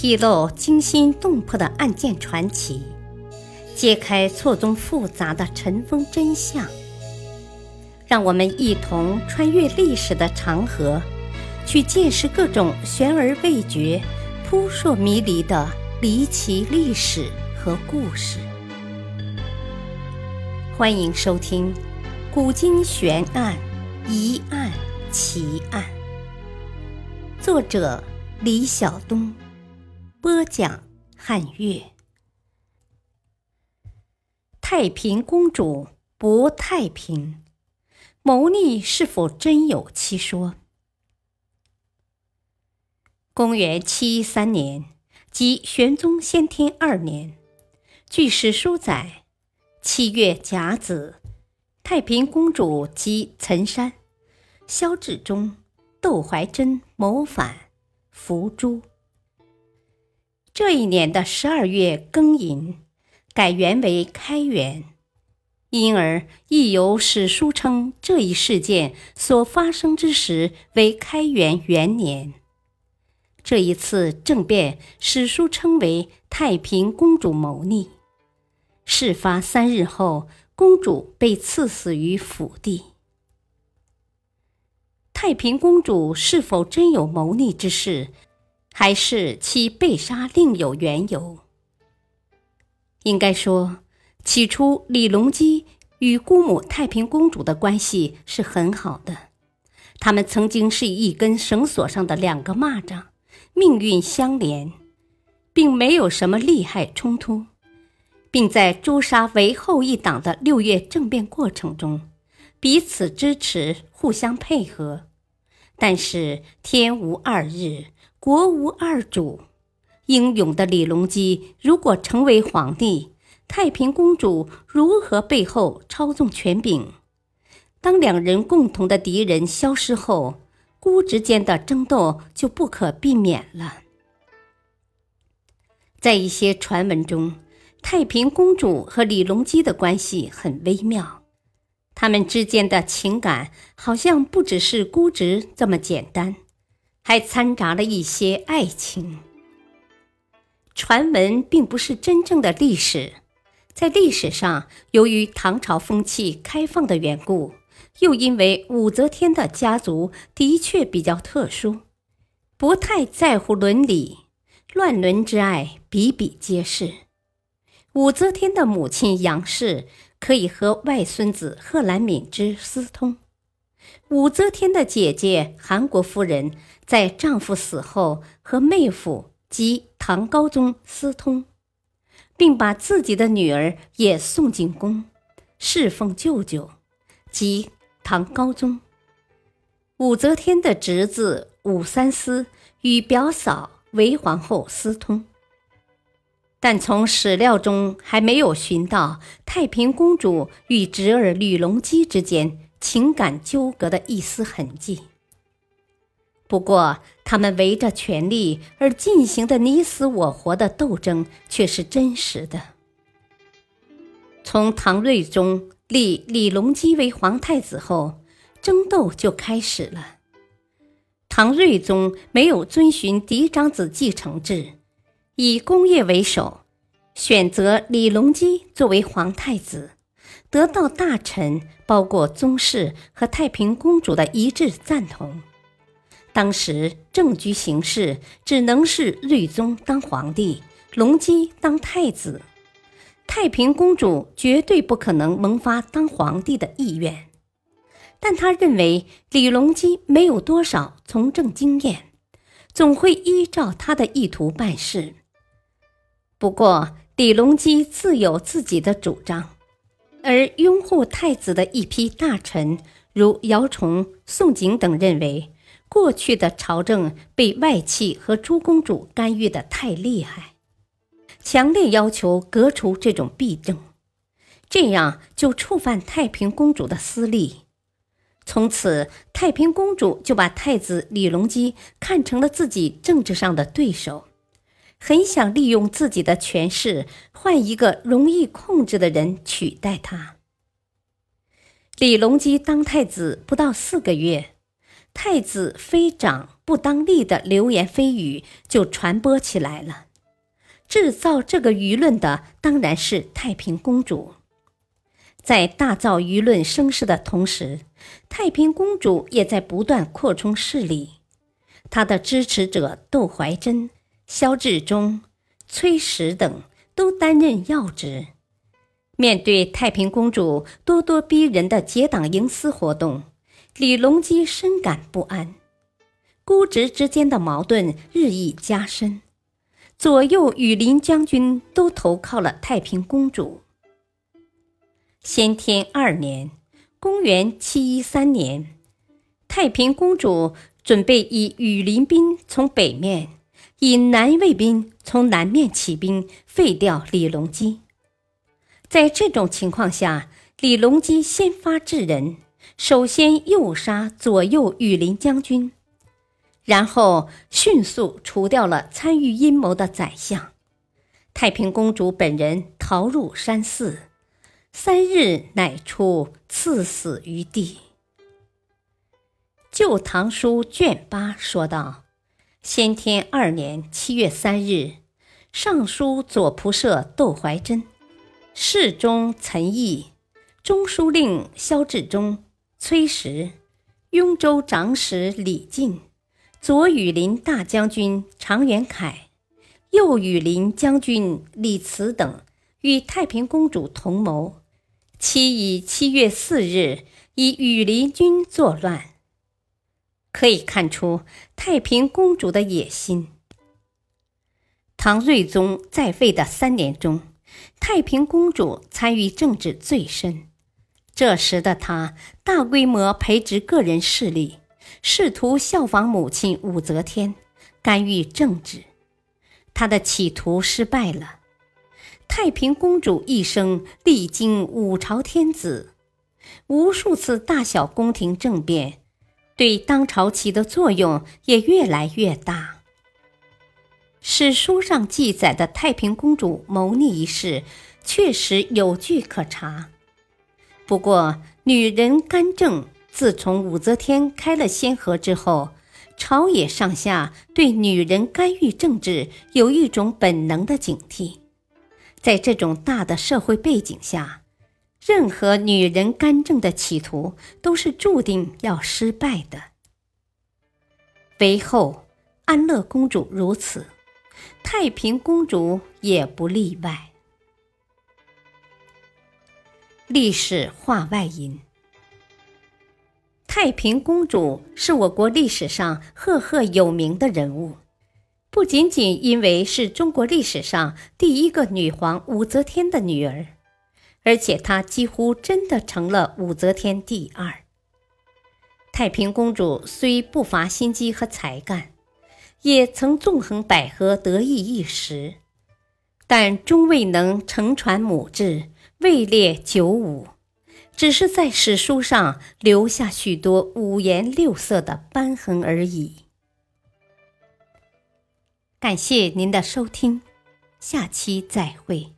披露惊心动魄的案件传奇，揭开错综复杂的尘封真相。让我们一同穿越历史的长河，去见识各种悬而未决、扑朔迷离的离奇历史和故事。欢迎收听《古今悬案、疑案、奇案》，作者李晓东，播讲汉乐。太平公主不太平。谋逆是否真有其说？公元七一三年，即玄宗先天二年，据史书载，七月甲子，太平公主及岑山、萧志忠、窦怀珍谋反，伏诛。这一年的十二月庚寅，改元为开元。因而，亦有史书称这一事件所发生之时为开元元年。这一次政变，史书称为太平公主谋逆。事发三日后，公主被赐死于府邸。太平公主是否真有谋逆之事，还是其被杀另有缘由？应该说。起初，李隆基与姑母太平公主的关系是很好的，他们曾经是一根绳索上的两个蚂蚱，命运相连，并没有什么利害冲突，并在诛杀韦后一党的六月政变过程中，彼此支持，互相配合。但是天无二日，国无二主，英勇的李隆基如果成为皇帝。太平公主如何背后操纵权柄？当两人共同的敌人消失后，姑侄间的争斗就不可避免了。在一些传闻中，太平公主和李隆基的关系很微妙，他们之间的情感好像不只是姑侄这么简单，还掺杂了一些爱情。传闻并不是真正的历史。在历史上，由于唐朝风气开放的缘故，又因为武则天的家族的确比较特殊，不太在乎伦理，乱伦之爱比比皆是。武则天的母亲杨氏可以和外孙子贺兰敏之私通，武则天的姐姐韩国夫人在丈夫死后和妹夫及唐高宗私通。并把自己的女儿也送进宫，侍奉舅舅，即唐高宗。武则天的侄子武三思与表嫂韦皇后私通，但从史料中还没有寻到太平公主与侄儿吕隆基之间情感纠葛的一丝痕迹。不过，他们围着权力而进行的你死我活的斗争却是真实的。从唐睿宗立李隆基为皇太子后，争斗就开始了。唐睿宗没有遵循嫡长子继承制，以功业为首，选择李隆基作为皇太子，得到大臣包括宗室和太平公主的一致赞同。当时政局形势只能是睿宗当皇帝，隆基当太子，太平公主绝对不可能萌发当皇帝的意愿。但他认为李隆基没有多少从政经验，总会依照他的意图办事。不过李隆基自有自己的主张，而拥护太子的一批大臣，如姚崇、宋璟等认为。过去的朝政被外戚和诸公主干预的太厉害，强烈要求革除这种弊政，这样就触犯太平公主的私利。从此，太平公主就把太子李隆基看成了自己政治上的对手，很想利用自己的权势换一个容易控制的人取代他。李隆基当太子不到四个月。太子非长不当立的流言蜚语就传播起来了。制造这个舆论的当然是太平公主。在大造舆论声势的同时，太平公主也在不断扩充势力。她的支持者窦怀珍、萧志忠、崔实等都担任要职。面对太平公主咄咄逼人的结党营私活动，李隆基深感不安，姑侄之间的矛盾日益加深。左右羽林将军都投靠了太平公主。先天二年（公元713年），太平公主准备以羽林兵从北面，以南卫兵从南面起兵，废掉李隆基。在这种情况下，李隆基先发制人，首先诱杀左右羽林将军。然后迅速除掉了参与阴谋的宰相，太平公主本人逃入山寺，三日乃出，赐死于地。《旧唐书》卷八说道：先天二年七月三日，尚书左仆射窦怀珍、侍中岑毅、中书令萧志忠、崔实、雍州长史李进。左羽林大将军常元凯、右羽林将军李慈等与太平公主同谋，期以七月四日以羽林军作乱。可以看出太平公主的野心。唐睿宗在位的三年中，太平公主参与政治最深，这时的他大规模培植个人势力。试图效仿母亲武则天，干预政治，他的企图失败了。太平公主一生历经五朝天子，无数次大小宫廷政变，对当朝起的作用也越来越大。史书上记载的太平公主谋逆一事，确实有据可查。不过，女人干政。自从武则天开了先河之后，朝野上下对女人干预政治有一种本能的警惕。在这种大的社会背景下，任何女人干政的企图都是注定要失败的。为后安乐公主如此，太平公主也不例外。历史话外音。太平公主是我国历史上赫赫有名的人物，不仅仅因为是中国历史上第一个女皇武则天的女儿，而且她几乎真的成了武则天第二。太平公主虽不乏心机和才干，也曾纵横捭阖得意一时，但终未能承传母志，位列九五。只是在史书上留下许多五颜六色的斑痕而已。感谢您的收听，下期再会。